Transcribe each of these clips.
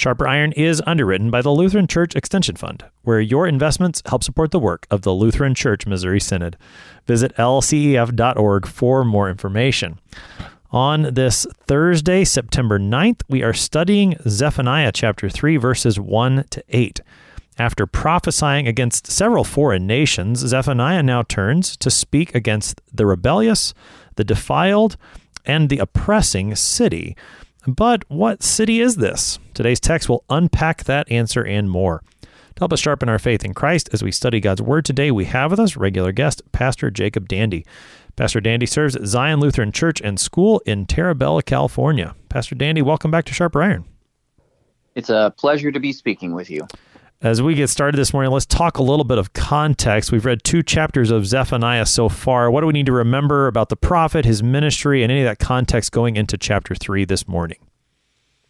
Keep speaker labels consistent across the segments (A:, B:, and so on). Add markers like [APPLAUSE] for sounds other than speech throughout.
A: Sharper Iron is underwritten by the Lutheran Church Extension Fund, where your investments help support the work of the Lutheran Church Missouri Synod. Visit lcef.org for more information. On this Thursday, September 9th, we are studying Zephaniah chapter 3, verses 1 to 8. After prophesying against several foreign nations, Zephaniah now turns to speak against the rebellious, the defiled, and the oppressing city but what city is this? Today's text will unpack that answer and more. To help us sharpen our faith in Christ as we study God's Word today, we have with us regular guest, Pastor Jacob Dandy. Pastor Dandy serves at Zion Lutheran Church and School in Terra Bella, California. Pastor Dandy, welcome back to Sharper Iron.
B: It's a pleasure to be speaking with you.
A: As we get started this morning, let's talk a little bit of context. We've read two chapters of Zephaniah so far. What do we need to remember about the prophet, his ministry, and any of that context going into chapter three this morning?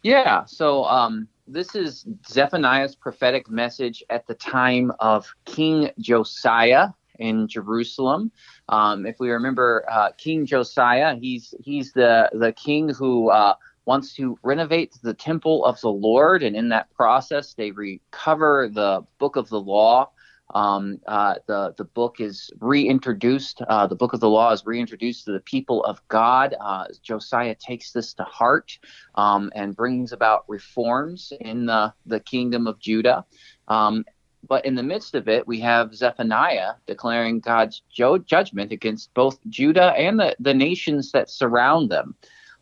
B: Yeah, so um, this is Zephaniah's prophetic message at the time of King Josiah in Jerusalem. Um, if we remember uh, King Josiah, he's he's the the king who uh, wants to renovate the temple of the Lord, and in that process, they recover the book of the law. Um, uh, the the book is reintroduced. Uh, the book of the law is reintroduced to the people of God. Uh, Josiah takes this to heart um, and brings about reforms in the the kingdom of Judah. Um, but in the midst of it, we have Zephaniah declaring God's jo- judgment against both Judah and the, the nations that surround them.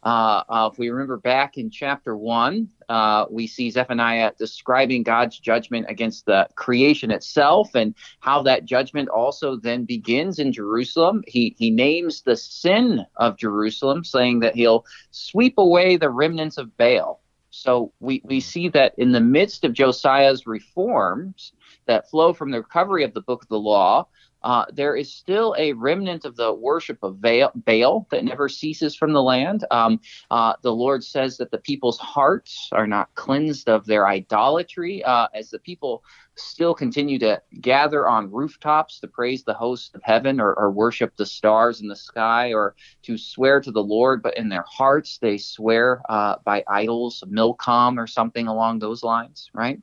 B: Uh, uh, if we remember back in chapter one, uh, we see Zephaniah describing God's judgment against the creation itself and how that judgment also then begins in Jerusalem. He, he names the sin of Jerusalem, saying that he'll sweep away the remnants of Baal. So we, we see that in the midst of Josiah's reforms that flow from the recovery of the book of the law, uh, there is still a remnant of the worship of Baal, that never ceases from the land. Um, uh, the Lord says that the people's hearts are not cleansed of their idolatry, uh, as the people still continue to gather on rooftops to praise the host of heaven or, or worship the stars in the sky or to swear to the Lord, but in their hearts they swear uh, by idols, Milcom or something along those lines, right?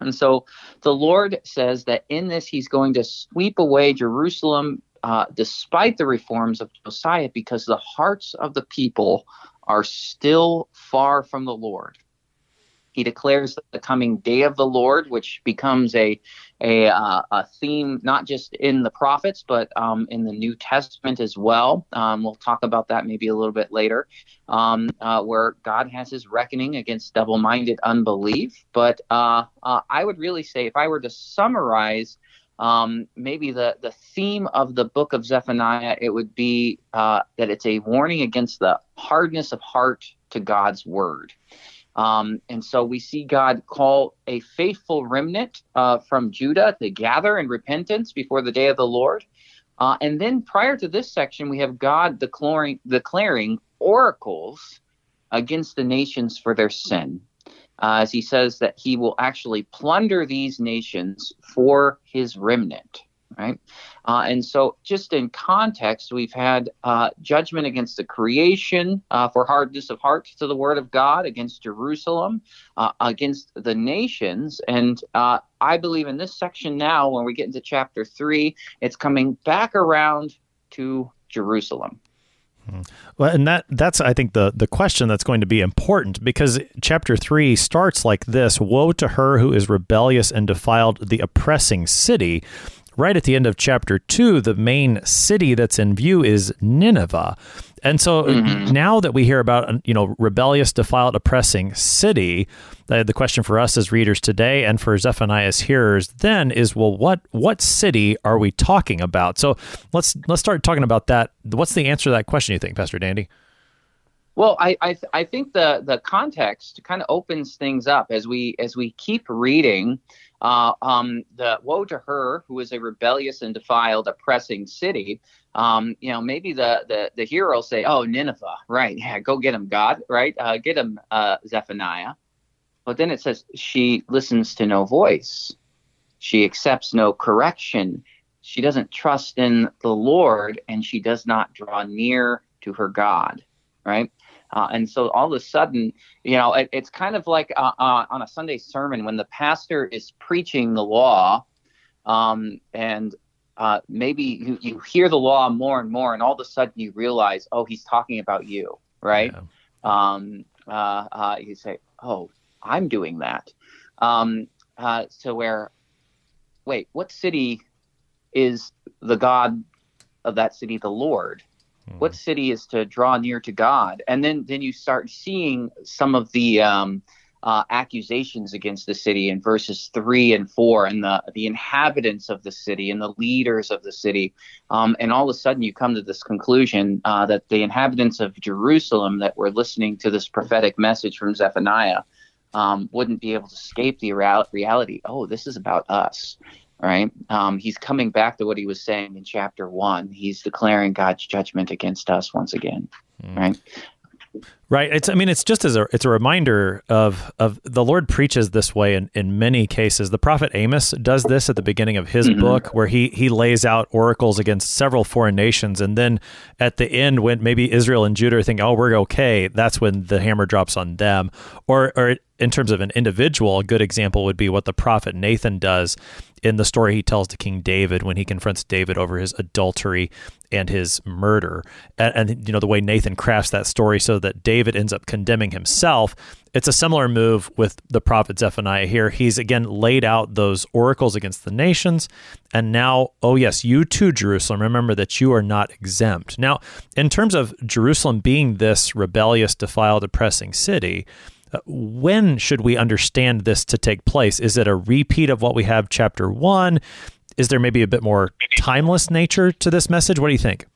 B: And so the Lord says that in this, he's going to sweep away Jerusalem uh, despite the reforms of Josiah because the hearts of the people are still far from the Lord. He declares the coming day of the Lord, which becomes a a, uh, a theme not just in the prophets but um, in the New Testament as well. Um, we'll talk about that maybe a little bit later, um, uh, where God has His reckoning against double-minded unbelief. But uh, uh I would really say, if I were to summarize. Um, maybe the, the theme of the book of Zephaniah, it would be uh, that it's a warning against the hardness of heart to God's word. Um, and so we see God call a faithful remnant uh, from Judah to gather in repentance before the day of the Lord. Uh, and then prior to this section, we have God declaring, declaring oracles against the nations for their sin. Uh, as he says that he will actually plunder these nations for his remnant right? Uh, and so, just in context, we've had uh, judgment against the creation uh, for hardness of heart to the word of God, against Jerusalem, uh, against the nations. And uh, I believe in this section now, when we get into chapter three, it's coming back around to Jerusalem.
A: Hmm. Well, and that that's I think the the question that's going to be important because chapter 3 starts like this, woe to her who is rebellious and defiled the oppressing city right at the end of chapter two, the main city that's in view is Nineveh. And so mm-hmm. now that we hear about, you know, rebellious, defiled, oppressing city, uh, the question for us as readers today and for Zephaniah's hearers then is, well, what what city are we talking about? So let's let's start talking about that. What's the answer to that question? You think, Pastor Dandy?
B: Well, I I, th- I think the the context kind of opens things up as we as we keep reading. Uh, um, the woe to her who is a rebellious and defiled, oppressing city. Um, you know, maybe the the the hero say, "Oh, Nineveh, right? Yeah, go get him, God, right? Uh, get him, uh, Zephaniah." But then it says she listens to no voice. She accepts no correction. She doesn't trust in the Lord, and she does not draw near to her God, right? Uh, and so all of a sudden, you know, it, it's kind of like uh, uh, on a Sunday sermon when the pastor is preaching the law, um, and uh, maybe you, you hear the law more and more, and all of a sudden you realize, oh, he's talking about you, right? Yeah. Um, uh, uh, you say, oh, I'm doing that. Um, so where, wait, what city is the God of that city the Lord? What hmm. city is to draw near to God? And then then you start seeing some of the um, uh, accusations against the city in verses three and four, and the the inhabitants of the city and the leaders of the city, um, and all of a sudden you come to this conclusion uh, that the inhabitants of Jerusalem that were listening to this prophetic message from Zephaniah um, wouldn't be able to escape the reality. Oh, this is about us right? Um, he's coming back to what he was saying in chapter one. He's declaring God's judgment against us once again, mm. right?
A: Right. It's. I mean, it's just as a. It's a reminder of of the Lord preaches this way in, in many cases. The prophet Amos does this at the beginning of his mm-hmm. book, where he he lays out oracles against several foreign nations, and then at the end, when maybe Israel and Judah think, "Oh, we're okay," that's when the hammer drops on them. Or or in terms of an individual, a good example would be what the prophet Nathan does in the story he tells to King David when he confronts David over his adultery and his murder. And, and, you know the way Nathan crafts that story so that David ends up condemning himself. It's a similar move with the prophet Zephaniah here. He's again laid out those oracles against the nations, and now, oh yes, you too, Jerusalem. Remember that you are not exempt. Now, in terms of Jerusalem being this rebellious, defiled, oppressing city when should we understand this to take place? Is it a repeat of what we have chapter one? Is there maybe a bit more timeless nature to this message? What do you think?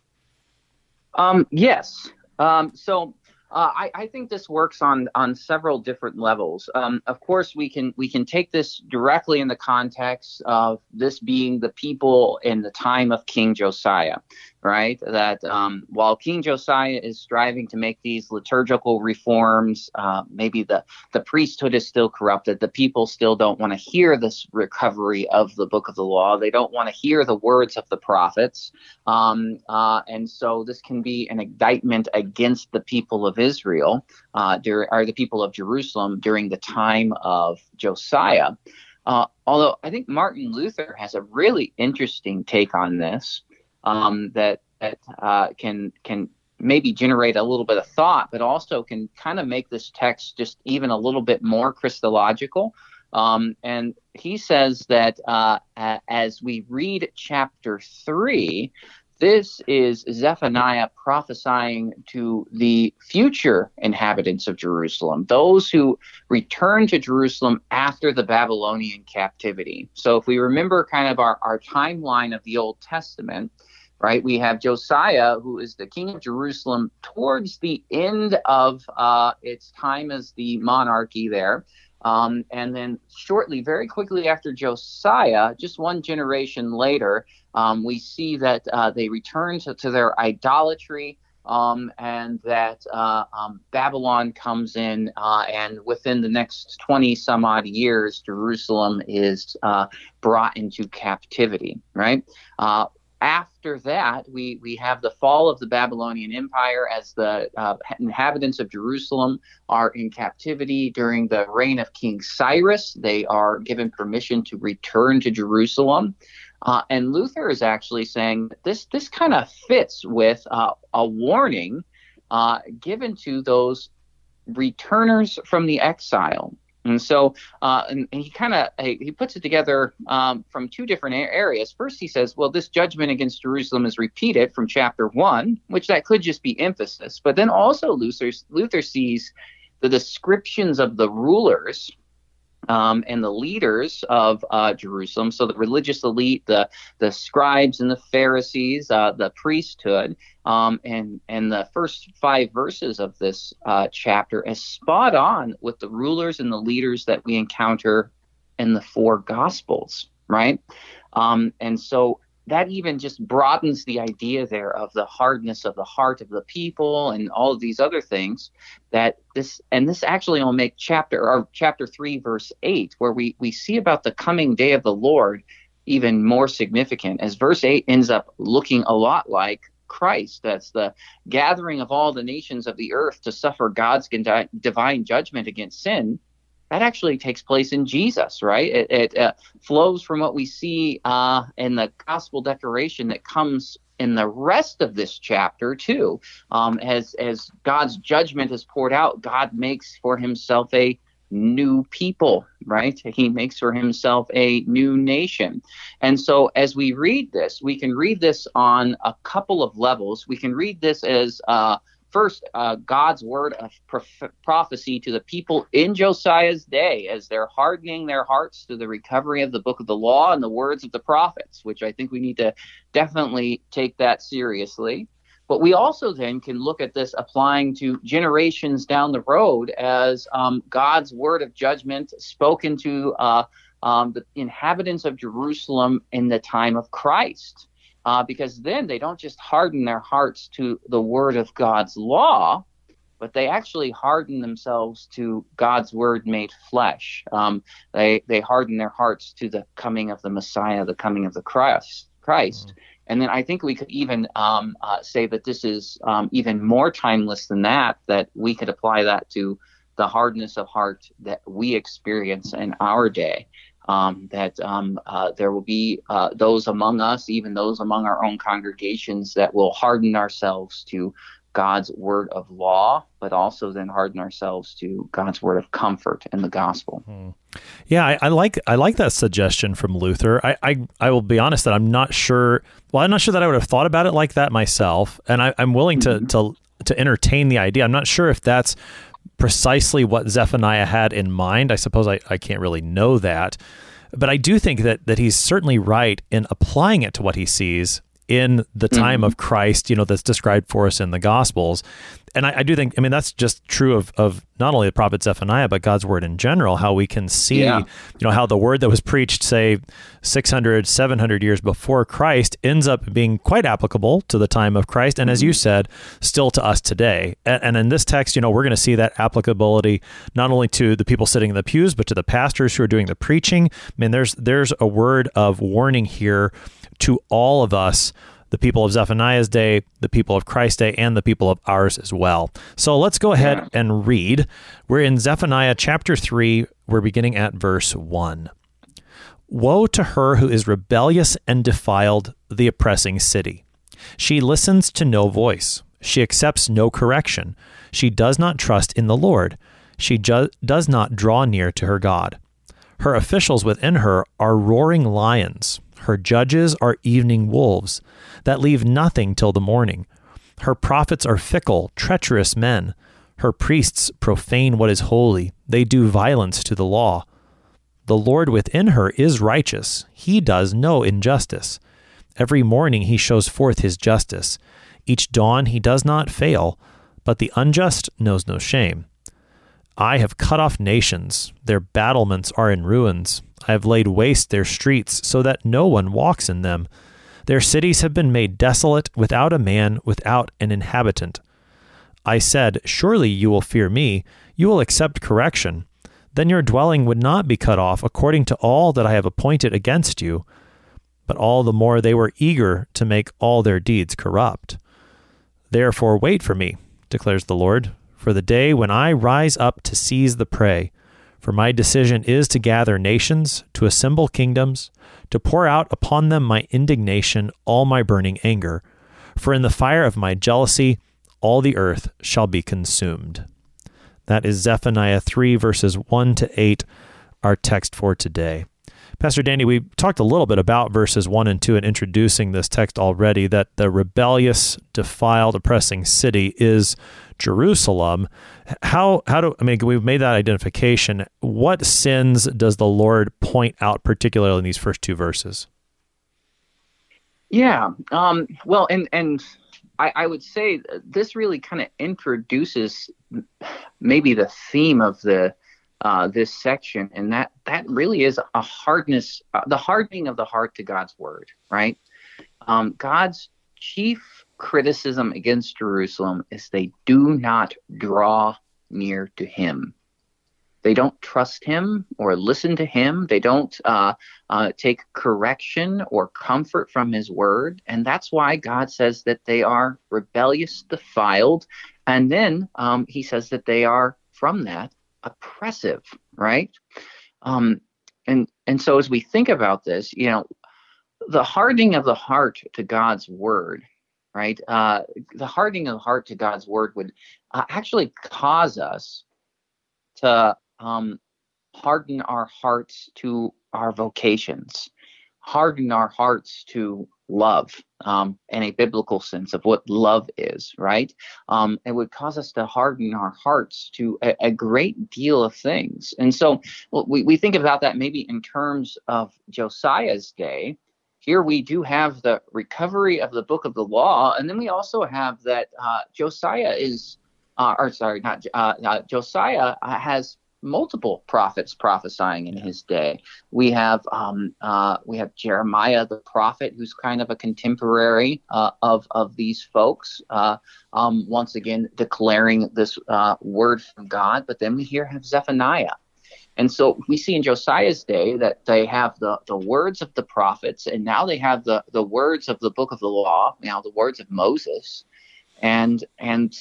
B: Um, yes. Um, so uh, I, I, think this works on on several different levels. Um, of course, we can we can take this directly in the context of this being the people in the time of King Josiah right? That um, while King Josiah is striving to make these liturgical reforms, uh, maybe the, the priesthood is still corrupted. The people still don't want to hear this recovery of the book of the law. They don't want to hear the words of the prophets. Um, uh, and so this can be an indictment against the people of Israel, uh, during, or the people of Jerusalem during the time of Josiah. Uh, although I think Martin Luther has a really interesting take on this um, that that uh, can can maybe generate a little bit of thought, but also can kind of make this text just even a little bit more Christological. Um, and he says that uh, as we read chapter three, this is Zephaniah prophesying to the future inhabitants of Jerusalem, those who return to Jerusalem after the Babylonian captivity. So, if we remember kind of our, our timeline of the Old Testament, right? We have Josiah, who is the king of Jerusalem towards the end of uh, its time as the monarchy there. Um, and then shortly, very quickly after Josiah, just one generation later, um, we see that uh, they return to, to their idolatry. Um, and that uh, um, Babylon comes in, uh, and within the next 20 some odd years, Jerusalem is uh, brought into captivity, right? After that, we, we have the fall of the Babylonian Empire as the uh, inhabitants of Jerusalem are in captivity during the reign of King Cyrus. They are given permission to return to Jerusalem. Uh, and Luther is actually saying this, this kind of fits with uh, a warning uh, given to those returners from the exile. And so, uh, and, he kind of he puts it together um, from two different areas. First, he says, "Well, this judgment against Jerusalem is repeated from chapter one, which that could just be emphasis." But then also, Luther Luther sees the descriptions of the rulers, um, and the leaders of uh, Jerusalem, so the religious elite, the the scribes and the Pharisees, uh, the priesthood, um, and and the first five verses of this uh, chapter is spot on with the rulers and the leaders that we encounter in the four Gospels, right? Um, and so that even just broadens the idea there of the hardness of the heart of the people and all of these other things that this and this actually will make chapter or chapter 3 verse 8 where we we see about the coming day of the lord even more significant as verse 8 ends up looking a lot like Christ. That's the gathering of all the nations of the earth to suffer God's divine judgment against sin that actually takes place in Jesus, right? It, it uh, flows from what we see uh, in the gospel declaration that comes in the rest of this chapter too. Um, as as God's judgment is poured out, God makes for Himself a new people, right? He makes for himself a new nation. And so as we read this, we can read this on a couple of levels. We can read this as uh, first uh, God's word of prof- prophecy to the people in Josiah's day as they're hardening their hearts to the recovery of the book of the law and the words of the prophets, which I think we need to definitely take that seriously. But we also then can look at this applying to generations down the road as um, God's word of judgment spoken to uh, um, the inhabitants of Jerusalem in the time of Christ uh, because then they don't just harden their hearts to the word of God's law, but they actually harden themselves to God's word made flesh. Um, they they harden their hearts to the coming of the Messiah, the coming of the Christ. Christ. Mm-hmm. And then I think we could even um, uh, say that this is um, even more timeless than that. That we could apply that to the hardness of heart that we experience in our day um, that um, uh, there will be uh, those among us, even those among our own congregations, that will harden ourselves to God's word of law, but also then harden ourselves to God's word of comfort in the gospel. Hmm.
A: Yeah, I, I, like I like that suggestion from Luther. I, I, I will be honest that I'm not sure. Well, I'm not sure that I would have thought about it like that myself, and I, am willing to mm-hmm. to to entertain the idea. I'm not sure if that's precisely what Zephaniah had in mind. I suppose I, I can't really know that. But I do think that that he's certainly right in applying it to what he sees in the time mm-hmm. of Christ, you know, that's described for us in the Gospels and I, I, do think, I mean, that's just true of, of not only the prophet Zephaniah, but God's word in general, how we can see, yeah. you know, how the word that was preached, say, 600, 700 years before Christ ends up being quite applicable to the time of Christ. And mm-hmm. as you mm-hmm. said, still to us today. And, and in this text, you know, we're going to see that applicability not only to the people sitting in the pews, but to the pastors who are doing the preaching. I mean, there's, there's a word of warning here to all of us the people of Zephaniah's day, the people of Christ's day, and the people of ours as well. So let's go ahead yeah. and read. We're in Zephaniah chapter 3. We're beginning at verse 1. Woe to her who is rebellious and defiled, the oppressing city. She listens to no voice. She accepts no correction. She does not trust in the Lord. She ju- does not draw near to her God. Her officials within her are roaring lions. Her judges are evening wolves that leave nothing till the morning. Her prophets are fickle, treacherous men. Her priests profane what is holy. They do violence to the law. The Lord within her is righteous. He does no injustice. Every morning he shows forth his justice. Each dawn he does not fail, but the unjust knows no shame. I have cut off nations. Their battlements are in ruins. I have laid waste their streets so that no one walks in them. Their cities have been made desolate without a man, without an inhabitant. I said, Surely you will fear me, you will accept correction. Then your dwelling would not be cut off according to all that I have appointed against you. But all the more they were eager to make all their deeds corrupt. Therefore, wait for me, declares the Lord, for the day when I rise up to seize the prey. For my decision is to gather nations, to assemble kingdoms, to pour out upon them my indignation, all my burning anger. For in the fire of my jealousy, all the earth shall be consumed. That is Zephaniah 3, verses 1 to 8, our text for today. Pastor Danny, we talked a little bit about verses 1 and 2 in introducing this text already that the rebellious, defiled, oppressing city is Jerusalem. How how do I mean we've made that identification. What sins does the Lord point out particularly in these first two verses?
B: Yeah. Um, well, and and I, I would say this really kind of introduces maybe the theme of the uh, this section, and that that really is a hardness, uh, the hardening of the heart to God's word, right? Um, God's chief criticism against Jerusalem is they do not draw near to Him. They don't trust Him or listen to Him. They don't uh, uh, take correction or comfort from His word, and that's why God says that they are rebellious, defiled, and then um, He says that they are from that oppressive, right? Um, and and so as we think about this, you know, the hardening of the heart to God's word, right? Uh, the hardening of the heart to God's word would uh, actually cause us to um, harden our hearts to our vocations, harden our hearts to love um, in a biblical sense of what love is, right? Um, it would cause us to harden our hearts to a, a great deal of things. And so well, we, we think about that maybe in terms of Josiah's day. Here we do have the recovery of the book of the law, and then we also have that uh, Josiah is, uh, or sorry, not uh, Josiah has multiple prophets prophesying in his day. We have um, uh, we have Jeremiah the prophet, who's kind of a contemporary uh, of of these folks. Uh, um, once again, declaring this uh, word from God. But then we here have Zephaniah. And so we see in Josiah's day that they have the, the words of the prophets, and now they have the, the words of the book of the law, now the words of Moses, and and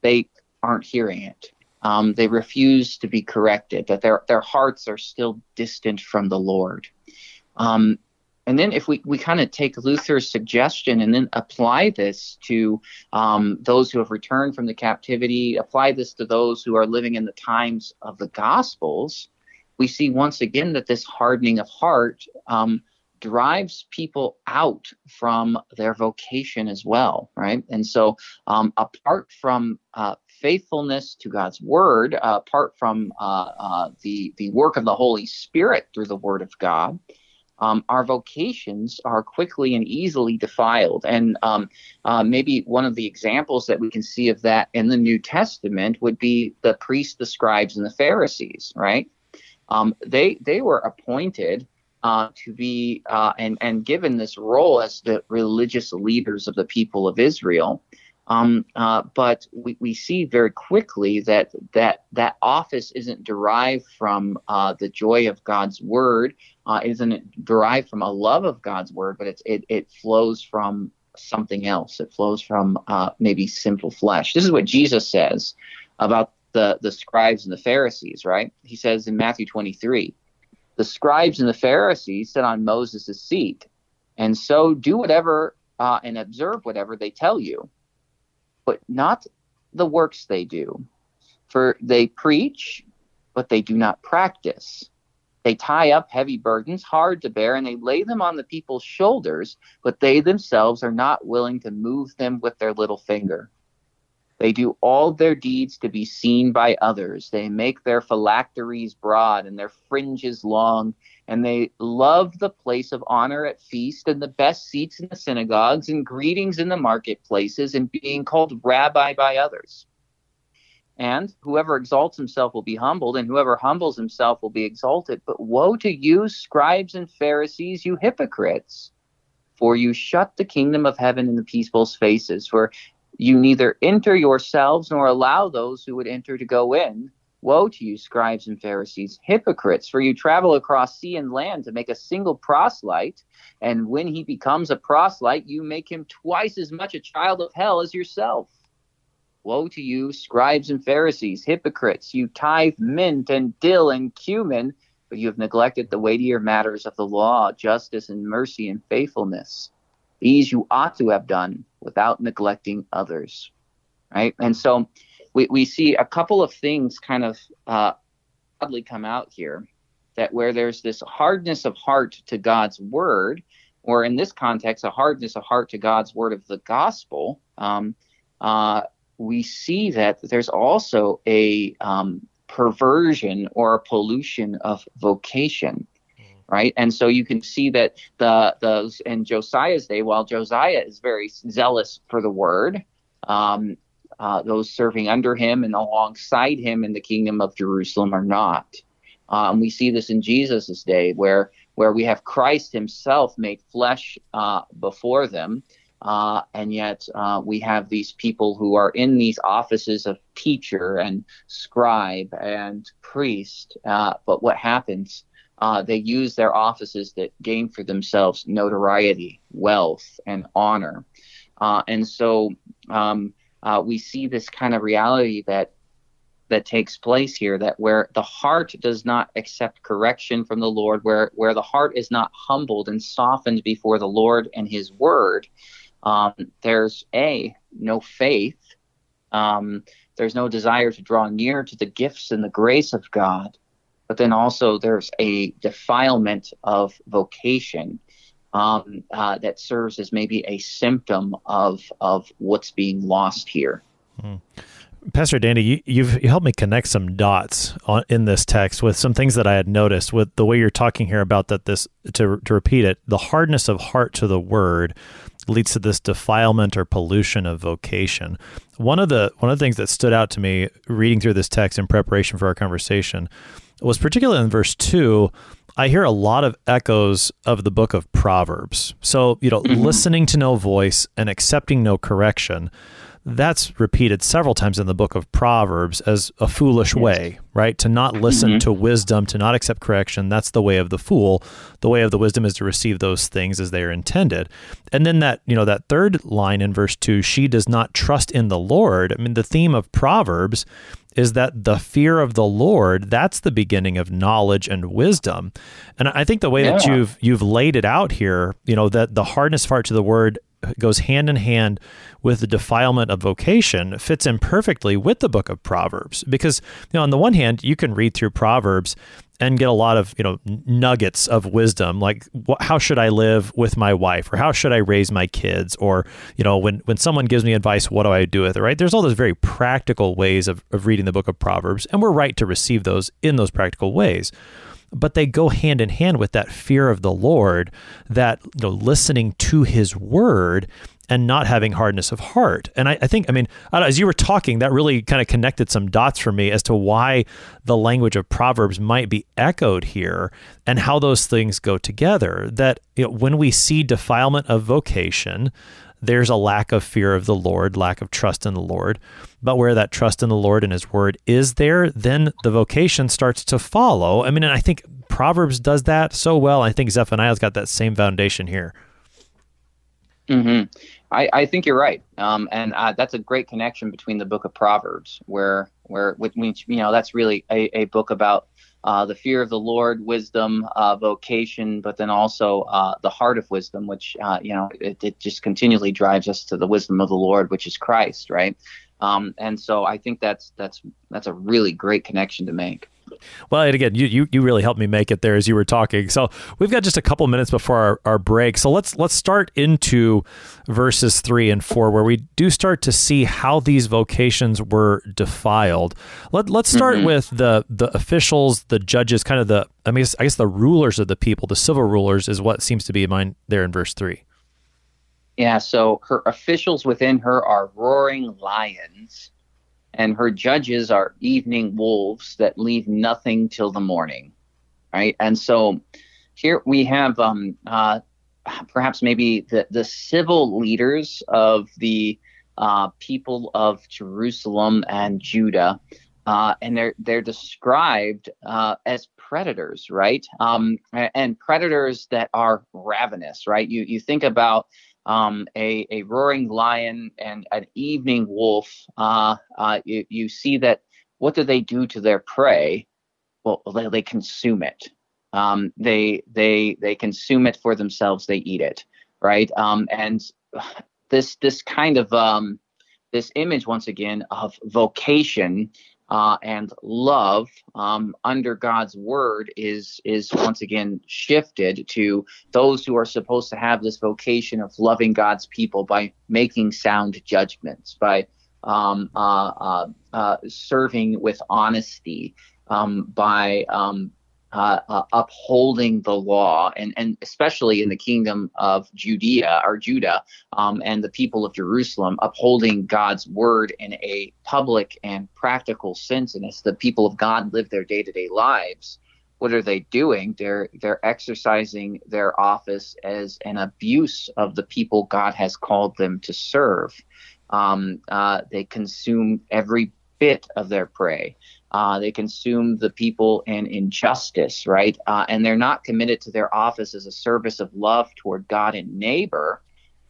B: they aren't hearing it. Um, they refuse to be corrected, that their, their hearts are still distant from the Lord. Um, and then if we, we kind of take Luther's suggestion and then apply this to um, those who have returned from the captivity, apply this to those who are living in the times of the Gospels, we see once again that this hardening of heart um, drives people out from their vocation as well, right? And so, um, apart from uh, faithfulness to God's word, uh, apart from uh, uh, the the work of the Holy Spirit through the Word of God, um, our vocations are quickly and easily defiled. And um, uh, maybe one of the examples that we can see of that in the New Testament would be the priests, the scribes, and the Pharisees. Right? Um, they they were appointed. Uh, to be uh, and and given this role as the religious leaders of the people of Israel, um, uh, but we, we see very quickly that that that office isn't derived from uh, the joy of God's word, uh, isn't derived from a love of God's word, but it's it it flows from something else. It flows from uh, maybe simple flesh. This is what Jesus says about the the scribes and the Pharisees, right? He says in Matthew 23, the scribes and the Pharisees sit on Moses' seat, and so do whatever uh, and observe whatever they tell you but not the works they do. For they preach, but they do not practice. They tie up heavy burdens, hard to bear, and they lay them on the people's shoulders, but they themselves are not willing to move them with their little finger. They do all their deeds to be seen by others. They make their phylacteries broad and their fringes long, and they love the place of honor at feast and the best seats in the synagogues and greetings in the marketplaces and being called rabbi by others. And whoever exalts himself will be humbled, and whoever humbles himself will be exalted. But woe to you, scribes and Pharisees, you hypocrites! For you shut the kingdom of heaven in the people's faces. For you neither enter yourselves nor allow those who would enter to go in. Woe to you, scribes and Pharisees, hypocrites, for you travel across sea and land to make a single proselyte, and when he becomes a proselyte, you make him twice as much a child of hell as yourself. Woe to you, scribes and Pharisees, hypocrites, you tithe mint and dill and cumin, but you have neglected the weightier matters of the law, justice and mercy and faithfulness. These you ought to have done without neglecting others. Right? And so we, we see a couple of things kind of uh, oddly come out here. that where there's this hardness of heart to God's word, or in this context, a hardness of heart to God's word of the gospel, um, uh, we see that there's also a um, perversion or a pollution of vocation right? And so you can see that the those in Josiah's day, while Josiah is very zealous for the word, um, uh, those serving under him and alongside him in the kingdom of Jerusalem are not. Um, we see this in Jesus' day, where where we have Christ Himself made flesh uh, before them, uh, and yet uh, we have these people who are in these offices of teacher and scribe and priest. Uh, but what happens? Uh, they use their offices that gain for themselves notoriety, wealth, and honor. Uh, and so um, uh, we see this kind of reality that that takes place here that where the heart does not accept correction from the lord where where the heart is not humbled and softened before the lord and his word um, there's a no faith um, there's no desire to draw near to the gifts and the grace of god but then also there's a defilement of vocation um, uh, that serves as maybe a symptom of of what's being lost here.
A: Hmm. Pastor Danny, you, you've you helped me connect some dots on, in this text with some things that I had noticed with the way you're talking here about that this to to repeat it, the hardness of heart to the word leads to this defilement or pollution of vocation. One of the one of the things that stood out to me reading through this text in preparation for our conversation was particularly in verse 2 I hear a lot of echoes of the book of Proverbs. So, you know, mm-hmm. listening to no voice and accepting no correction, that's repeated several times in the book of Proverbs as a foolish way, right? To not listen mm-hmm. to wisdom, to not accept correction, that's the way of the fool. The way of the wisdom is to receive those things as they are intended. And then that, you know, that third line in verse 2, she does not trust in the Lord. I mean, the theme of Proverbs is that the fear of the Lord, that's the beginning of knowledge and wisdom. And I think the way yeah. that you've you've laid it out here, you know, that the hardness part to the word goes hand in hand with the defilement of vocation fits in perfectly with the book of Proverbs. Because you know on the one hand you can read through Proverbs and get a lot of you know nuggets of wisdom like wh- how should i live with my wife? or how should i raise my kids? or you know when when someone gives me advice what do i do with it? right? There's all those very practical ways of, of reading the book of proverbs and we're right to receive those in those practical ways but they go hand in hand with that fear of the lord that you know listening to his word and not having hardness of heart. And I, I think, I mean, as you were talking, that really kind of connected some dots for me as to why the language of Proverbs might be echoed here and how those things go together. That you know, when we see defilement of vocation, there's a lack of fear of the Lord, lack of trust in the Lord. But where that trust in the Lord and His Word is there, then the vocation starts to follow. I mean, and I think Proverbs does that so well. I think Zephaniah's got that same foundation here.
B: Mm-hmm. I, I think you're right, um, and uh, that's a great connection between the book of Proverbs, where where which you know that's really a, a book about uh, the fear of the Lord, wisdom, uh, vocation, but then also uh, the heart of wisdom, which uh, you know it, it, just continually drives us to the wisdom of the Lord, which is Christ, right? Um, and so I think that's that's that's a really great connection to make.
A: Well, and again, you, you you really helped me make it there as you were talking. So we've got just a couple minutes before our, our break. So let's let's start into verses three and four, where we do start to see how these vocations were defiled. Let let's start mm-hmm. with the the officials, the judges, kind of the I mean I guess the rulers of the people, the civil rulers, is what seems to be in mind there in verse three.
B: Yeah, so her officials within her are roaring lions and her judges are evening wolves that leave nothing till the morning, right? And so here we have um, uh, perhaps maybe the, the civil leaders of the uh, people of Jerusalem and Judah, uh, and they're they're described uh, as predators, right? Um, and predators that are ravenous, right? You you think about um, a, a roaring lion and an evening wolf, uh, uh, you, you see that what do they do to their prey? Well, they, they consume it. Um, they they they consume it for themselves. They eat it, right? Um, and [SIGHS] this this kind of um, this image once again of vocation uh, and love um, under God's word is is once again shifted to those who are supposed to have this vocation of loving God's people by making sound judgments, by um, uh, uh, uh serving with honesty, um, by um, uh, uh, upholding the law, and, and especially in the kingdom of Judea or Judah um, and the people of Jerusalem, upholding God's word in a public and practical sense. And as the people of God live their day to day lives, what are they doing? They're they're exercising their office as an abuse of the people God has called them to serve. Um, uh, they consume every bit of their prey. Uh, they consume the people in injustice, right? Uh, and they're not committed to their office as a service of love toward God and neighbor,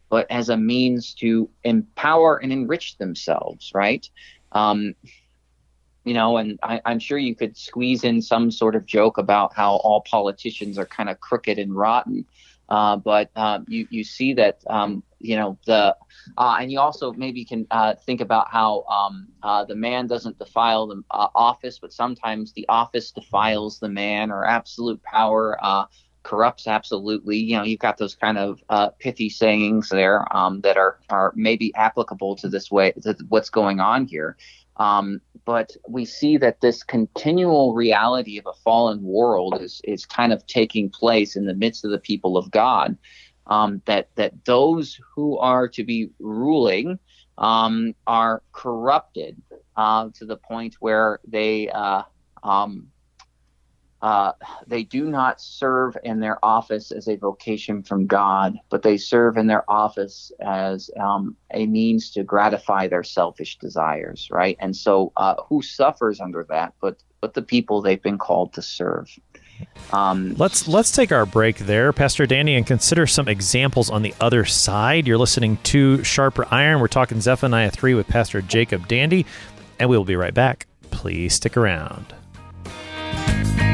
B: but as a means to empower and enrich themselves, right? Um, you know, and I, am sure you could squeeze in some sort of joke about how all politicians are kind of crooked and rotten. Uh, but um, you you see that um, you know the uh, and you also maybe can uh, think about how um, uh, the man doesn't defile the uh, office, but sometimes the office defiles the man, or absolute power corrupts absolutely. You know, you've got those kind of pithy sayings there um, that are are maybe applicable to this way to what's going on here. Um, but we see that this continual reality of a fallen world is, is kind of taking place in the midst of the people of God. Um, that that those who are to be ruling um, are corrupted uh, to the point where they uh, um, uh, they do not serve in their office as a vocation from God, but they serve in their office as um, a means to gratify their selfish desires, right? And so, uh, who suffers under that? But but the people they've been called to serve.
A: Um, let's let's take our break there, Pastor Danny, and consider some examples on the other side. You're listening to Sharper Iron. We're talking Zephaniah three with Pastor Jacob Dandy, and we will be right back. Please stick around.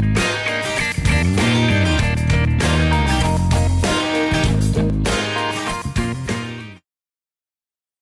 A: Bye.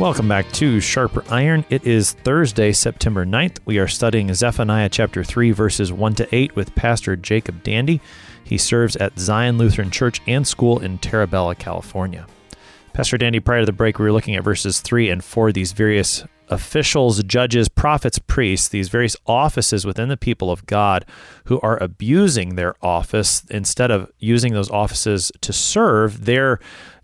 A: Welcome back to Sharper Iron. It is Thursday, September 9th. We are studying Zephaniah chapter 3, verses 1 to 8 with Pastor Jacob Dandy. He serves at Zion Lutheran Church and School in Terra Bella, California. Pastor Dandy, prior to the break, we were looking at verses 3 and 4, these various officials, judges, prophets, priests, these various offices within the people of God who are abusing their office instead of using those offices to serve, they're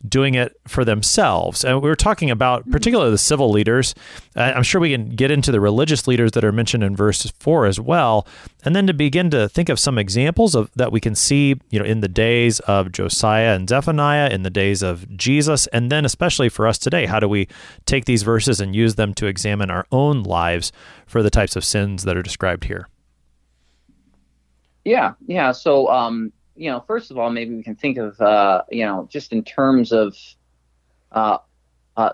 A: doing it for themselves. And we were talking about mm-hmm. particularly the civil leaders. I'm sure we can get into the religious leaders that are mentioned in verse 4 as well. And then to begin to think of some examples of that we can see, you know, in the days of Josiah and Zephaniah, in the days of Jesus, and then especially for us today, how do we take these verses and use them to examine our own lives for the types of sins that are described here?
B: Yeah, yeah. So um, you know, first of all, maybe we can think of, uh, you know, just in terms of uh, uh,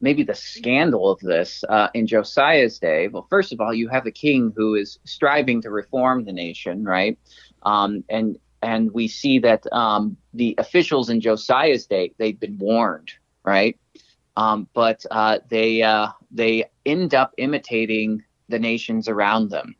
B: maybe the scandal of this uh, in Josiah's day. Well, first of all, you have a king who is striving to reform the nation, right? Um, and and we see that um, the officials in Josiah's day they've been warned, right? Um, but uh, they uh, they end up imitating the nations around them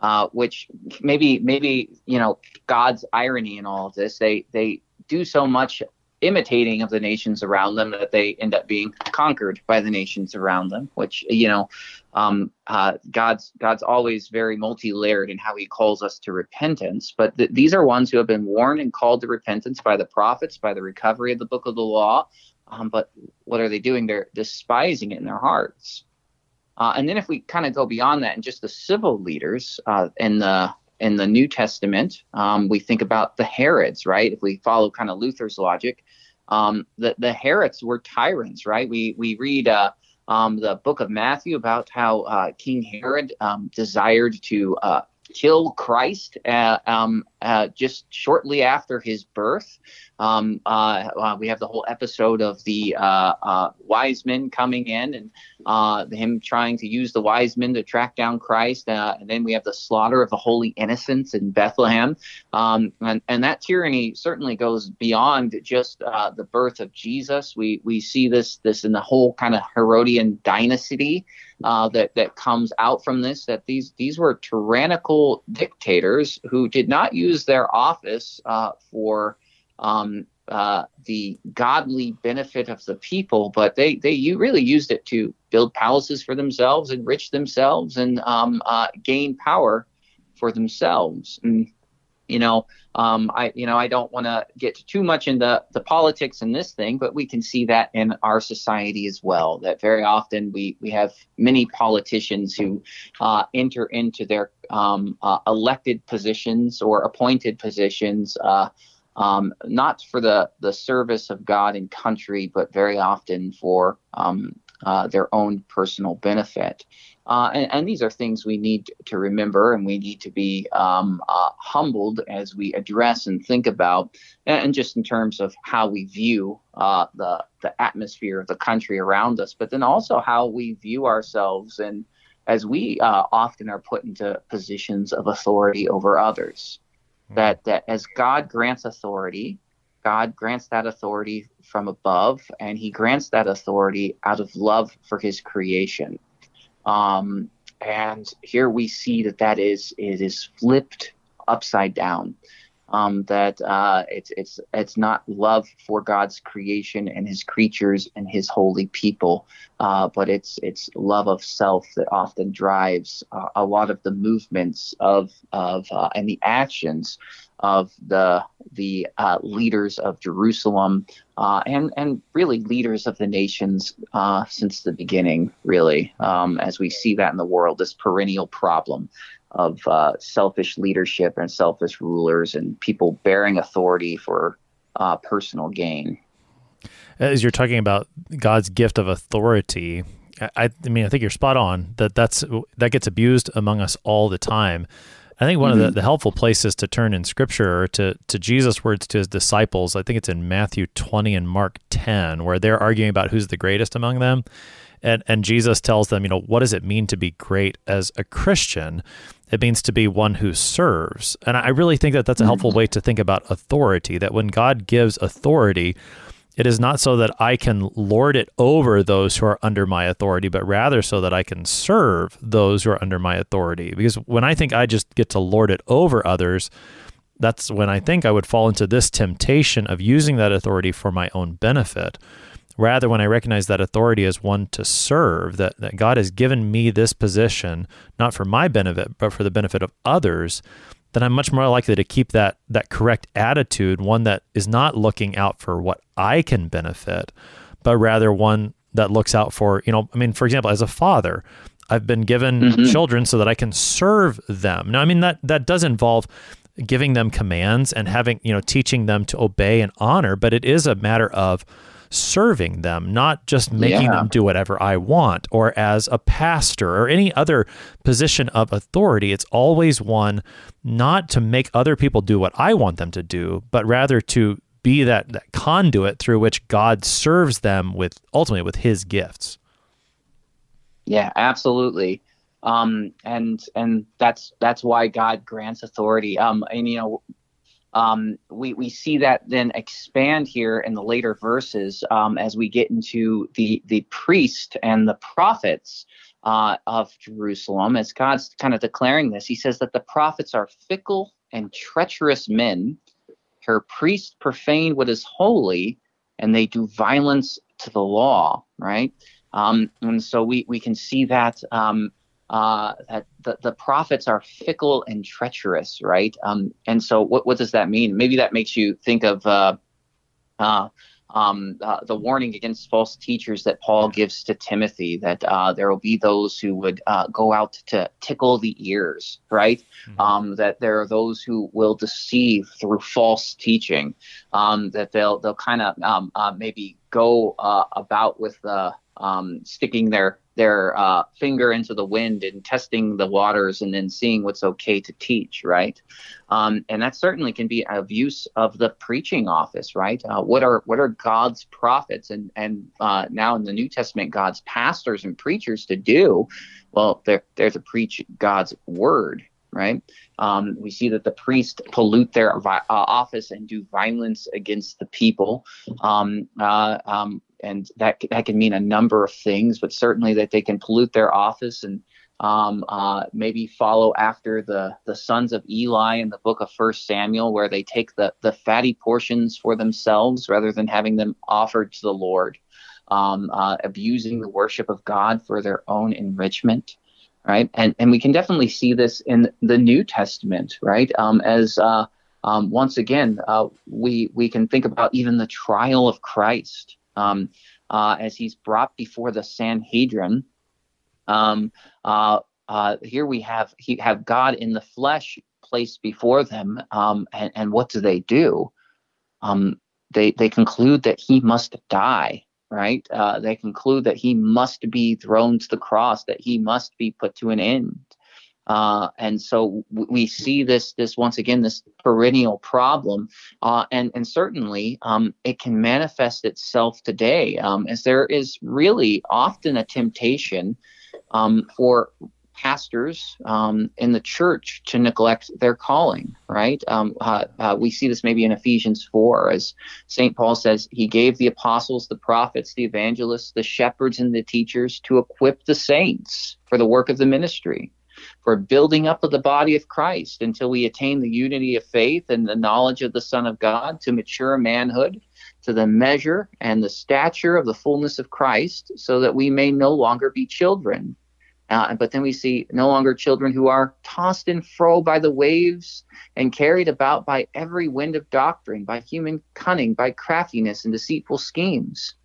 B: uh, which maybe maybe you know God's irony in all of this. They they do so much imitating of the nations around them that they end up being conquered by the nations around them. Which you know, um, uh, God's God's always very multi-layered in how He calls us to repentance. But th- these are ones who have been warned and called to repentance by the prophets, by the recovery of the book of the law. Um, but what are they doing? They're despising it in their hearts. Uh, and then if we kind of go beyond that and just the civil leaders uh, in the in the New Testament, um, we think about the Herods, right? If we follow kind of Luther's logic, um, the the Herods were tyrants, right? We we read uh, um, the book of Matthew about how uh, King Herod um, desired to uh, kill Christ uh, um, uh, just shortly after his birth. Um, uh, uh we have the whole episode of the wise men coming in and him trying to use the wise men to track down Christ. Uh, and then we have the slaughter of the holy innocents in Bethlehem. Um, and, and that tyranny certainly goes beyond just uh, the birth of Jesus. We, we see this, this in the whole kind of Herodian dynasty uh, that that comes out from this that these these were tyrannical dictators who did not use their office uh, for um, uh, the godly benefit of the people, but they they you really used it to build palaces for themselves, enrich themselves, and um, uh, gain power for themselves. And you know, um, I you know I don't want to get too much into the politics in this thing, but we can see that in our society as well. That very often we we have many politicians who uh, enter into their um, uh, elected positions or appointed positions. Um, not for the, the service of God and country, but very often for um, uh, their own personal benefit. Uh, and, and, these are things we need to remember and we need to be um, uh, humbled as we address and think about, and just in terms of how we view uh, the, the atmosphere of the country around us, but then also how we view ourselves and as we uh, often are put into positions of authority over others. That, that as God grants authority, God grants that authority from above, and He grants that authority out of love for His creation. Um, and here we see that that is it is flipped upside down. Um, that uh, it's it's it's not love for God's creation and His creatures and His holy people, uh, but it's it's love of self that often drives uh, a lot of the movements of of uh, and the actions of the the uh, leaders of Jerusalem uh, and and really leaders of the nations since the beginning. Really, um, as we see that in the world, this perennial problem of uh, selfish leadership and selfish rulers and people bearing authority for uh, personal gain.
A: As you're talking about God's gift of authority, I, I mean, I think you're spot on that that's that gets abused among us all the time. I think one mm-hmm. of the, mm-hmm. the helpful places to turn in scripture to, to Jesus' words to his disciples, I think it's in Matthew 20 and Mark 10, where they're arguing about who's the greatest among them. And, and Jesus tells them, you know, what does it mean to be great as a Christian? It means to be one who serves. And I really think that that's a helpful mm-hmm. way to think about authority, that when God gives authority, it is not so that I can lord it over those who are under my authority, but rather so that I can serve those who are under my authority. Because when I think I just get to lord it over others, that's when I think I would fall into this temptation of using that authority for my own benefit. Rather, when I recognize that authority as one to serve, that, that God has given me this position, not for my benefit, but for the benefit of others, then I'm much more likely to keep that that correct attitude, one that is not looking out for what I can benefit, but rather one that looks out for, you know, I mean, for example, as a father, I've been given mm-hmm. children so that I can serve them. Now, I mean that that does involve giving them commands and having, you know, teaching them to obey and honor, but it is a matter of serving them, not just making yeah. them do whatever I want, or as a pastor or any other position of authority. It's always one not to make other people do what I want them to do, but rather to be that, that conduit through which God serves them with ultimately with his gifts.
B: Yeah, absolutely. Um, and and that's that's why God grants authority. Um, and you know, um, we, we see that then expand here in the later verses um, as we get into the, the priest and the prophets uh, of Jerusalem. As God's kind of declaring this, he says that the prophets are fickle and treacherous men. Her priests profane what is holy, and they do violence to the law, right? Um, and so we, we can see that um, uh, that the, the prophets are fickle and treacherous, right? Um, and so, what, what does that mean? Maybe that makes you think of uh, uh, um, uh, the warning against false teachers that Paul gives to Timothy that uh, there will be those who would uh, go out to tickle the ears, right? Mm-hmm. Um, that there are those who will deceive through false teaching. Um, that they'll they'll kind of um, maybe go about with the um, sticking their their uh, finger into the wind and testing the waters and then seeing what's okay to teach, right? Um, and that certainly can be abuse of the preaching office, right? Uh, what are what are God's prophets and and uh, now in the New Testament, God's pastors and preachers to do? Well, they're they're to preach God's word, right? Um, we see that the priests pollute their vi- uh, office and do violence against the people. Um, uh, um, and that that can mean a number of things, but certainly that they can pollute their office and um, uh, maybe follow after the the sons of Eli in the book of First Samuel, where they take the the fatty portions for themselves rather than having them offered to the Lord, um, uh, abusing the worship of God for their own enrichment. Right, and and we can definitely see this in the New Testament, right? Um, as uh, um, once again, uh, we we can think about even the trial of Christ, um, uh, as he's brought before the Sanhedrin. Um, uh, uh, here we have he have God in the flesh placed before them, um, and, and what do they do? Um, they they conclude that he must die. Right? Uh, they conclude that he must be thrown to the cross, that he must be put to an end. Uh, and so we see this this once again this perennial problem, uh, and and certainly um, it can manifest itself today, um, as there is really often a temptation um, for pastors um, in the church to neglect their calling, right? Um, uh, uh, we see this maybe in Ephesians 4, as St. Paul says, he gave the apostles, the prophets, the evangelists, the shepherds, and the teachers to equip the saints for the work of the ministry for building up of the body of Christ until we attain the unity of faith and the knowledge of the Son of God to mature manhood, to the measure and the stature of the fullness of Christ, so that we may no longer be children. Uh, but then we see no longer children who are tossed and fro by the waves and carried about by every wind of doctrine, by human cunning, by craftiness and deceitful schemes.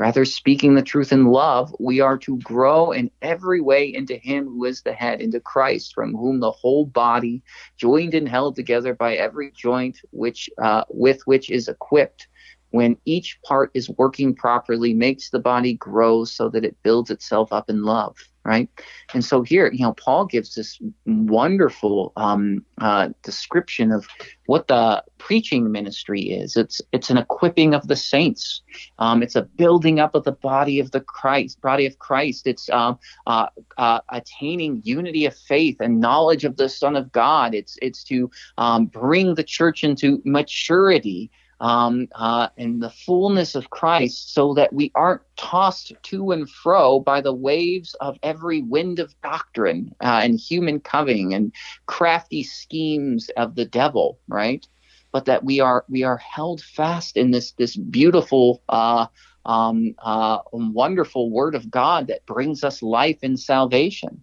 B: Rather, speaking the truth in love, we are to grow in every way into Him who is the head, into Christ, from whom the whole body, joined and held together by every joint which uh, with which is equipped, when each part is working properly, makes the body grow so that it builds itself up in love right? And so here, you know, Paul gives this wonderful um, uh, description of what the preaching ministry is. It's it's an equipping of the saints. Um, it's a building up of the body of the Christ, body of Christ. It's uh, uh, uh, attaining unity of faith and knowledge of the Son of God. It's it's to um, bring the church into maturity um, uh, in the fullness of Christ so that we aren't tossed to and fro by the waves of every wind of doctrine uh, and human cunning and crafty schemes of the devil, right? But that we are we are held fast in this this beautiful uh, um, uh, wonderful word of God that brings us life and salvation.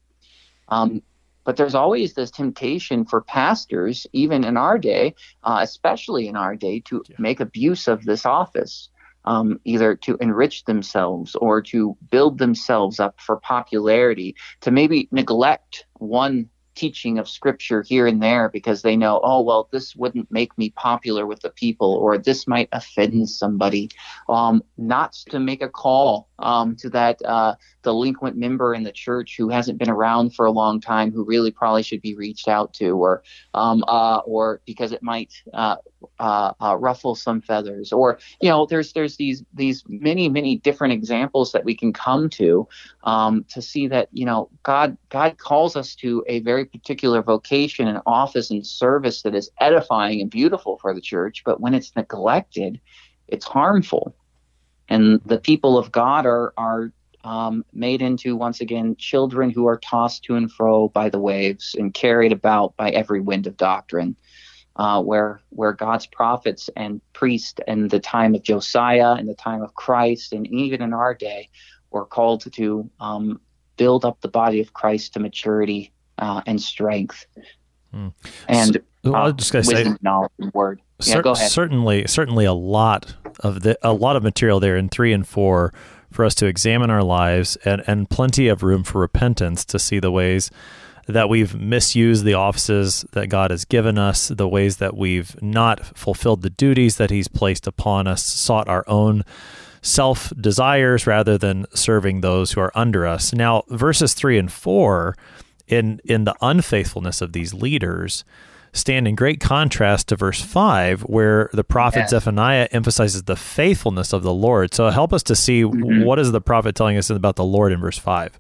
B: Um, but there's always this temptation for pastors, even in our day, uh, especially in our day, to yeah. make abuse of this office. Um, either to enrich themselves or to build themselves up for popularity, to maybe neglect one teaching of scripture here and there because they know, oh, well, this wouldn't make me popular with the people or this might offend somebody. Um, not to make a call um, to that uh, delinquent member in the church who hasn't been around for a long time, who really probably should be reached out to, or um, uh, or because it might uh, uh, uh, ruffle some feathers, or you know, there's there's these these many many different examples that we can come to um, to see that you know God God calls us to a very particular vocation and office and service that is edifying and beautiful for the church, but when it's neglected, it's harmful and the people of God are are um, made into once again children who are tossed to and fro by the waves and carried about by every wind of doctrine. Uh, where where God's prophets and priests in the time of Josiah, in the time of Christ, and even in our day, were called to um, build up the body of Christ to maturity uh, and strength. Mm. And so, well, uh, I was just going to say, knowledge, and word. Yeah,
A: go ahead. Certainly, certainly a lot of the a lot of material there in three and four for us to examine our lives and, and plenty of room for repentance to see the ways that we've misused the offices that God has given us, the ways that we've not fulfilled the duties that He's placed upon us, sought our own self desires rather than serving those who are under us. Now, verses three and four, in in the unfaithfulness of these leaders, stand in great contrast to verse 5 where the prophet yes. zephaniah emphasizes the faithfulness of the lord so help us to see mm-hmm. what is the prophet telling us about the lord in verse 5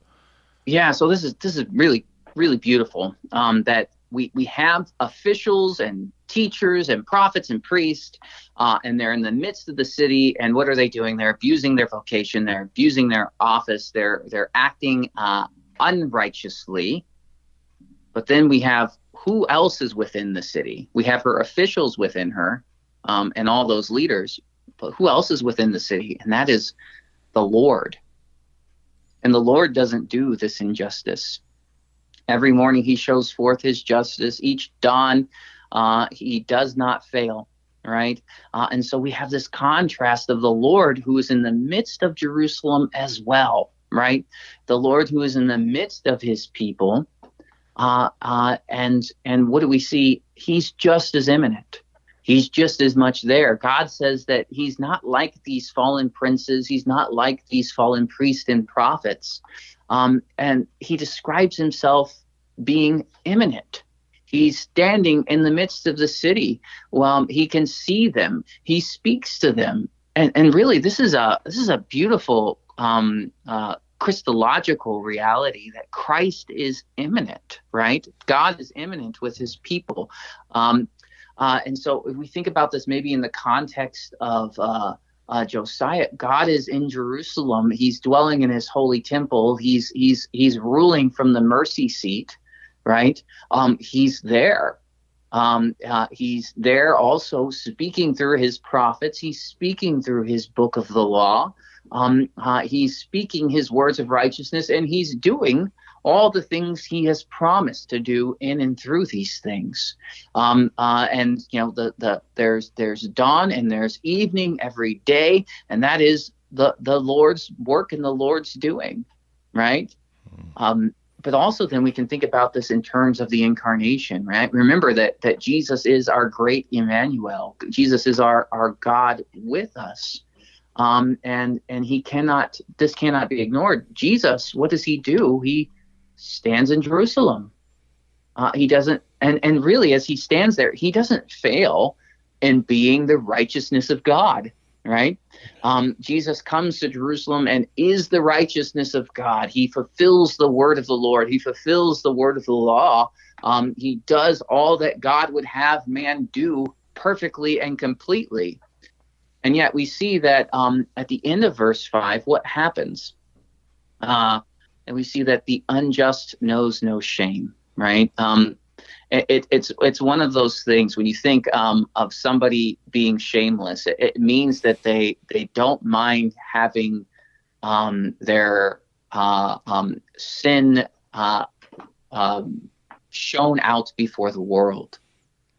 B: yeah so this is this is really really beautiful um, that we we have officials and teachers and prophets and priests uh, and they're in the midst of the city and what are they doing they're abusing their vocation they're abusing their office they're they're acting uh, unrighteously but then we have who else is within the city? We have her officials within her um, and all those leaders, but who else is within the city? And that is the Lord. And the Lord doesn't do this injustice. Every morning he shows forth his justice. Each dawn uh, he does not fail, right? Uh, and so we have this contrast of the Lord who is in the midst of Jerusalem as well, right? The Lord who is in the midst of his people uh, uh, and and what do we see? He's just as imminent. He's just as much there. God says that he's not like these fallen princes. He's not like these fallen priests and prophets. Um, and he describes himself being imminent. He's standing in the midst of the city. Well, he can see them. He speaks to them. And, and really, this is a this is a beautiful um, uh, Christological reality that Christ is imminent, right? God is imminent with his people. Um, uh, and so if we think about this maybe in the context of uh, uh, Josiah, God is in Jerusalem. He's dwelling in his holy temple. He's he's he's ruling from the mercy seat, right? Um, he's there. Um, uh, he's there also speaking through his prophets. He's speaking through his book of the law. Um, uh, he's speaking his words of righteousness and he's doing all the things he has promised to do in and through these things. Um, uh, and you know, the, the there's there's dawn and there's evening every day, and that is the the Lord's work and the Lord's doing, right? Hmm. Um, but also then we can think about this in terms of the incarnation, right? Remember that that Jesus is our great Emmanuel. Jesus is our our God with us. Um, and and he cannot this cannot be ignored. Jesus, what does he do? He stands in Jerusalem. Uh, he doesn't, and and really, as he stands there, he doesn't fail in being the righteousness of God. Right? Um, Jesus comes to Jerusalem and is the righteousness of God. He fulfills the word of the Lord. He fulfills the word of the law. Um, he does all that God would have man do perfectly and completely. And yet we see that um, at the end of verse 5, what happens? Uh, and we see that the unjust knows no shame, right? Um, it, it's it's one of those things when you think um, of somebody being shameless, it, it, means that they they don't mind having um, their uh, um, sin uh, um, shown out before the world,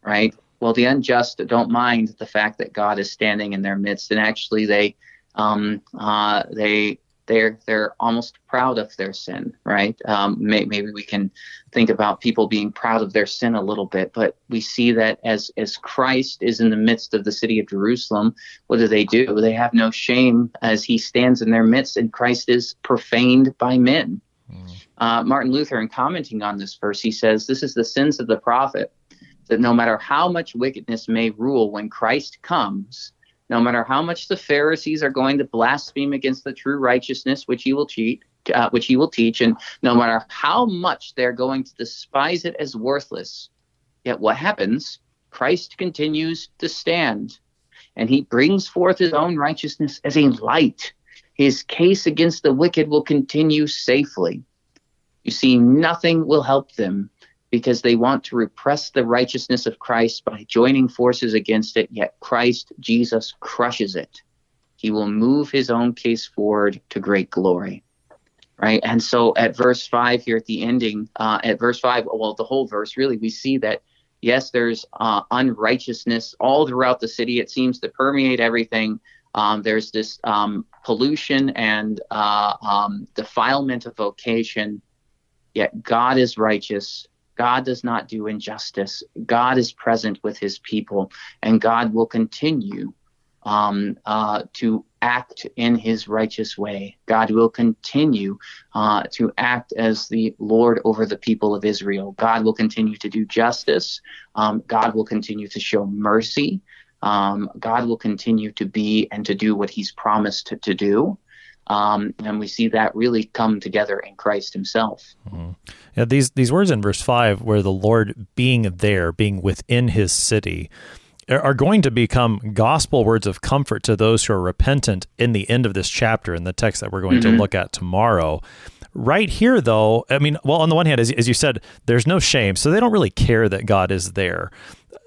B: right? Well, the unjust don't mind the fact that God is standing in their midst, and actually they um, uh, they they're they're almost proud of their sin, right? Um, may, maybe we can think about people being proud of their sin a little bit, but we see that as as Christ is in the midst of the city of Jerusalem, what do they do? They have no shame as He stands in their midst, and Christ is profaned by men. Mm. Uh, Martin Luther, in commenting on this verse, he says, "This is the sins of the prophet." That no matter how much wickedness may rule when Christ comes, no matter how much the Pharisees are going to blaspheme against the true righteousness which he will cheat, uh, which he will teach, and no matter how much they're going to despise it as worthless, yet what happens? Christ continues to stand, and he brings forth his own righteousness as a light. His case against the wicked will continue safely. You see, nothing will help them because they want to repress the righteousness of Christ by joining forces against it, yet Christ Jesus crushes it. He will move his own case forward to great glory. Right. And so at verse 5 here at the ending, uh, at verse 5, well, the whole verse, really, we see that, yes, there's uh, unrighteousness all throughout the city. It seems to permeate everything. Um, there's this um, pollution and uh, um, defilement of vocation, yet God is righteous God does not do injustice. God is present with his people, and God will continue um, uh, to act in his righteous way. God will continue uh, to act as the Lord over the people of Israel. God will continue to do justice. Um, God will continue to show mercy. Um, God will continue to be and to do what he's promised to, to do. Um, and we see that really come together in Christ Himself.
A: Mm-hmm. Yeah, these these words in verse five, where the Lord being there, being within His city, are going to become gospel words of comfort to those who are repentant in the end of this chapter in the text that we're going mm-hmm. to look at tomorrow. Right here, though, I mean, well, on the one hand, as, as you said, there's no shame, so they don't really care that God is there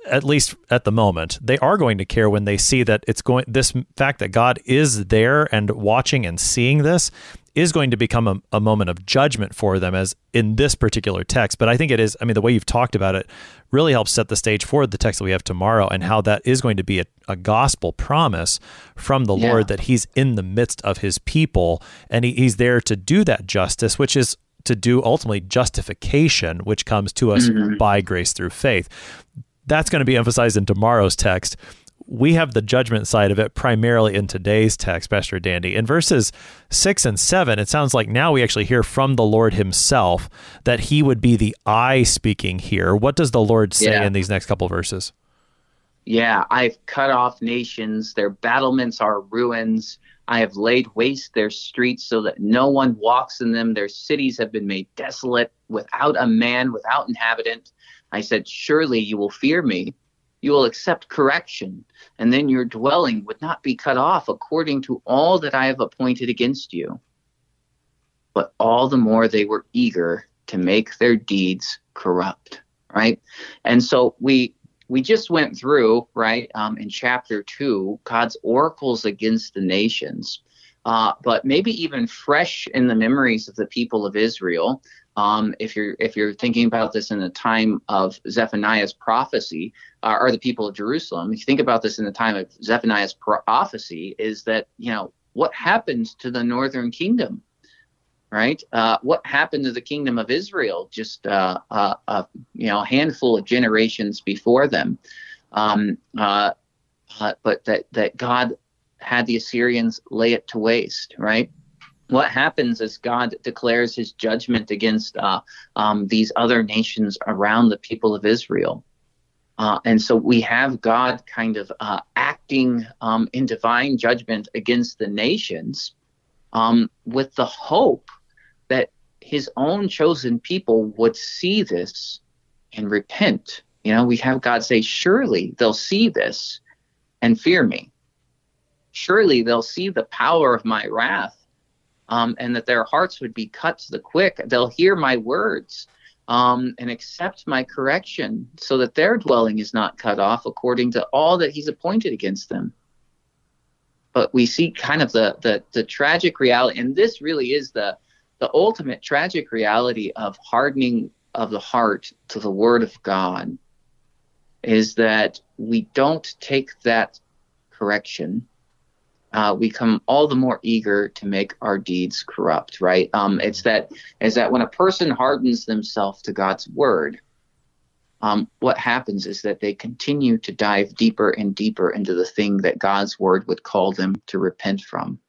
A: at least at the moment, they are going to care when they see that it's going. This fact that God is there and watching and seeing this is going to become a, a, moment of judgment for them, as in this particular text. But I think it is. I mean, the way you've talked about it really helps set the stage for the text that we have tomorrow, and how that is going to be a, a gospel promise from the yeah. Lord that He's in the midst of His people, and he, He's there to do that justice, which is to do ultimately justification, which comes to us mm-hmm. by grace through faith that's going to be emphasized in tomorrow's text. We have the judgment side of it primarily in today's text, Pastor Dandy. In verses six and seven, it sounds like now we actually hear from the Lord Himself that He would be the I speaking here. What does the Lord say yeah. in these next couple verses?
B: Yeah, I've cut off nations, their battlements are ruins. I have laid waste their streets so that no one walks in them. Their cities have been made desolate, without a man, without inhabitant. I said, Surely you will fear me. You will accept correction, and then your dwelling would not be cut off according to all that I have appointed against you. But all the more they were eager to make their deeds corrupt, right? And so we we just went through right um, in chapter two God's oracles against the nations, uh, but maybe even fresh in the memories of the people of Israel. Um, if you're if you're thinking about this in the time of Zephaniah's prophecy, uh, or the people of Jerusalem, if you think about this in the time of Zephaniah's prophecy, is that you know what happened to the northern kingdom, right? Uh, what happened to the kingdom of Israel just uh, uh a you know a handful of generations before them, um, uh, uh, but that that God had the Assyrians lay it to waste, right? What happens is God declares his judgment against uh, um, these other nations around the people of Israel. Uh, and so we have God kind of uh, acting um, in divine judgment against the nations um, with the hope that his own chosen people would see this and repent. You know, we have God say, Surely they'll see this and fear me. Surely they'll see the power of my wrath um, and that their hearts would be cut to the quick. They'll hear my words um, and accept my correction so that their dwelling is not cut off according to all that he's appointed against them. But we see kind of the, the, the tragic reality, and this really is the, the ultimate tragic reality of hardening of the heart to the word of God is that we don't take that correction uh, we come all the more eager to make our deeds corrupt, right? Um, it's that is that when a person hardens themselves to God's word, um, what happens is that they continue to dive deeper and deeper into the thing that God's word would call them to repent from.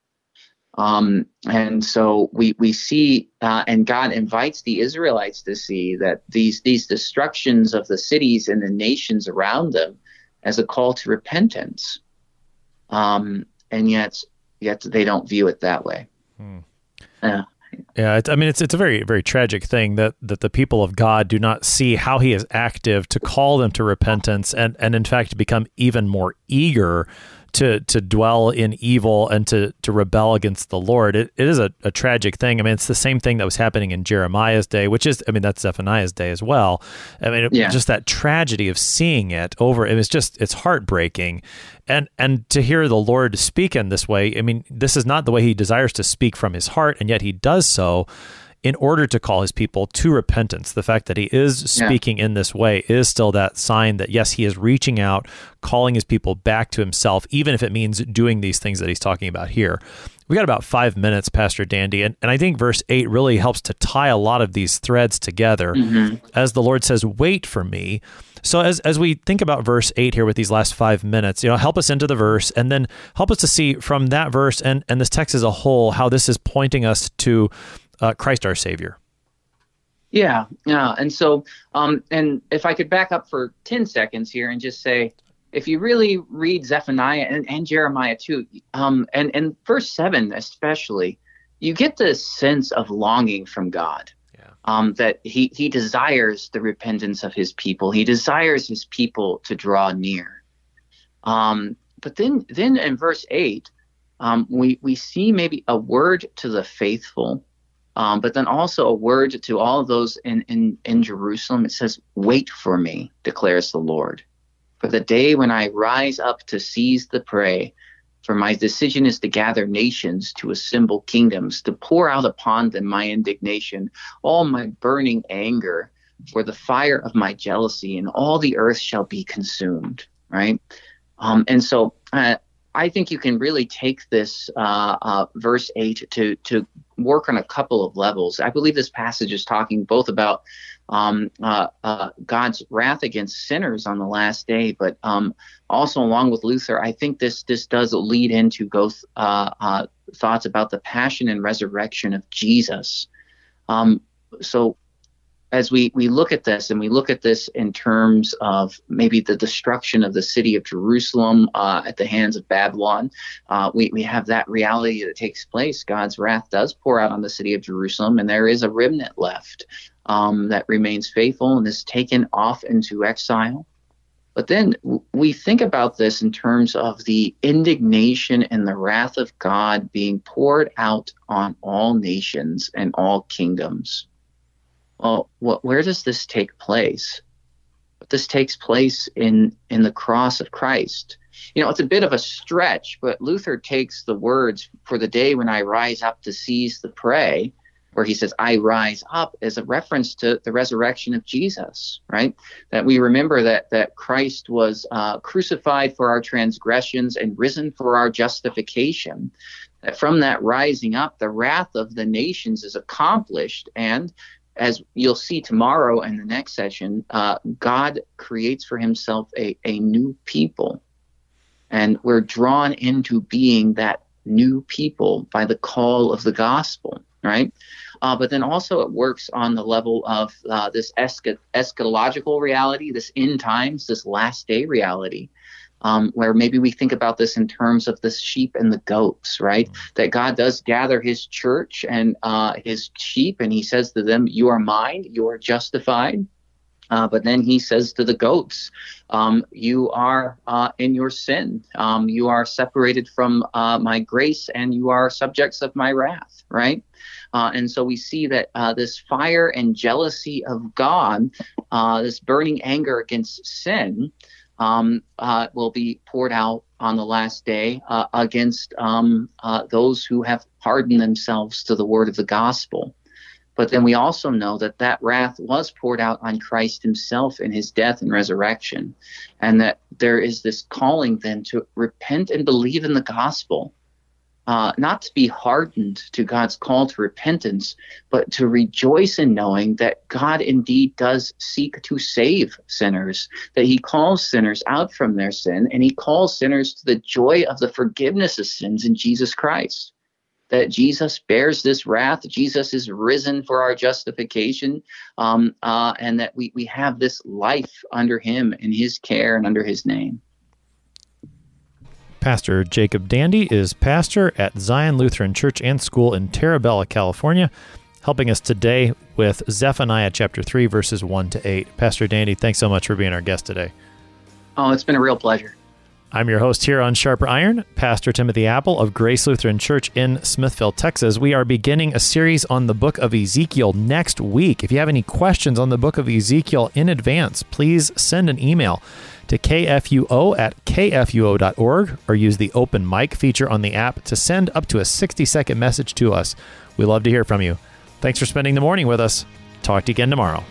B: Um, and so we we see, uh, and God invites the Israelites to see that these these destructions of the cities and the nations around them as a call to repentance. Um, and yet yet they don't view it that way. Hmm.
A: Yeah. Yeah, I mean it's it's a very very tragic thing that that the people of God do not see how He is active to call them to repentance and and in fact become even more eager to to dwell in evil and to to rebel against the Lord. It, it is a, a tragic thing. I mean, it's the same thing that was happening in Jeremiah's day, which is, I mean, that's Zephaniah's day as well. I mean, it, yeah. just that tragedy of seeing it over. It was just it's heartbreaking, and and to hear the Lord speak in this way. I mean, this is not the way He desires to speak from His heart, and yet He does so in order to call his people to repentance. The fact that he is speaking yeah. in this way is still that sign that, yes, he is reaching out, calling his people back to himself, even if it means doing these things that he's talking about here. We got about five minutes, Pastor Dandy, and, and I think verse eight really helps to tie a lot of these threads together. Mm-hmm. As the Lord says, "Wait for me." So as as we think about verse eight here with these last five minutes, you know, help us into the verse, and then help us to see from that verse and and this text as a whole how this is pointing us to uh, Christ our Savior.
B: Yeah, yeah, and so um, and if I could back up for ten seconds here and just say, if you really read Zephaniah and, and Jeremiah too, um, and and verse seven especially, you get this sense of longing from God um, that he he desires the repentance of his people. He desires his people to draw near. Um, but then then in verse eight, um, we we see maybe a word to the faithful, um, but then also a word to all those in, in in Jerusalem. It says, "Wait for me," declares the Lord, for the day when I rise up to seize the prey. For my decision is to gather nations, to assemble kingdoms, to pour out upon them my indignation, all my burning anger, for the fire of my jealousy, and all the earth shall be consumed. Right? Um, and so uh, I think you can really take this uh, uh, verse 8 to, to work on a couple of levels. I believe this passage is talking both about um, uh, uh, God's wrath against sinners on the last day, but um, also along with Luther, I think this this does lead into both uh, uh, thoughts about the passion and resurrection of Jesus. Um, so as we, we look at this and we look at this in terms of maybe the destruction of the city of Jerusalem uh, at the hands of Babylon, uh, we, we have that reality that takes place. God's wrath does pour out on the city of Jerusalem, and there is a remnant left um, that remains faithful and is taken off into exile. But then we think about this in terms of the indignation and the wrath of God being poured out on all nations and all kingdoms. Well, what, where does this take place? This takes place in in the cross of Christ. You know, it's a bit of a stretch, but Luther takes the words for the day when I rise up to seize the prey where he says, I rise up, as a reference to the resurrection of Jesus, right? That we remember that, that Christ was uh, crucified for our transgressions and risen for our justification. That from that rising up, the wrath of the nations is accomplished. And as you'll see tomorrow in the next session, uh, God creates for himself a, a new people. And we're drawn into being that new people by the call of the gospel right? Uh, but then also it works on the level of uh, this esch- eschatological reality, this end times, this last day reality. Um, where maybe we think about this in terms of the sheep and the goats, right? That God does gather his church and uh, his sheep, and he says to them, You are mine, you are justified. Uh, but then he says to the goats, um, You are uh, in your sin. Um, you are separated from uh, my grace and you are subjects of my wrath, right? Uh, and so we see that uh, this fire and jealousy of God, uh, this burning anger against sin, um, uh, will be poured out on the last day uh, against um, uh, those who have hardened themselves to the word of the gospel. But then we also know that that wrath was poured out on Christ himself in his death and resurrection. And that there is this calling then to repent and believe in the gospel uh, not to be hardened to God's call to repentance, but to rejoice in knowing that God indeed does seek to save sinners, that He calls sinners out from their sin, and He calls sinners to the joy of the forgiveness of sins in Jesus Christ. That Jesus bears this wrath, Jesus is risen for our justification, um, uh, and that we, we have this life under Him in His care and under His name.
A: Pastor Jacob Dandy is pastor at Zion Lutheran Church and School in Terra Bella, California, helping us today with Zephaniah chapter 3, verses 1 to 8. Pastor Dandy, thanks so much for being our guest today.
B: Oh, it's been a real pleasure.
A: I'm your host here on Sharper Iron, Pastor Timothy Apple of Grace Lutheran Church in Smithville, Texas. We are beginning a series on the book of Ezekiel next week. If you have any questions on the book of Ezekiel in advance, please send an email to kfuo at kfuo.org or use the open mic feature on the app to send up to a 60 second message to us. We love to hear from you. Thanks for spending the morning with us. Talk to you again tomorrow.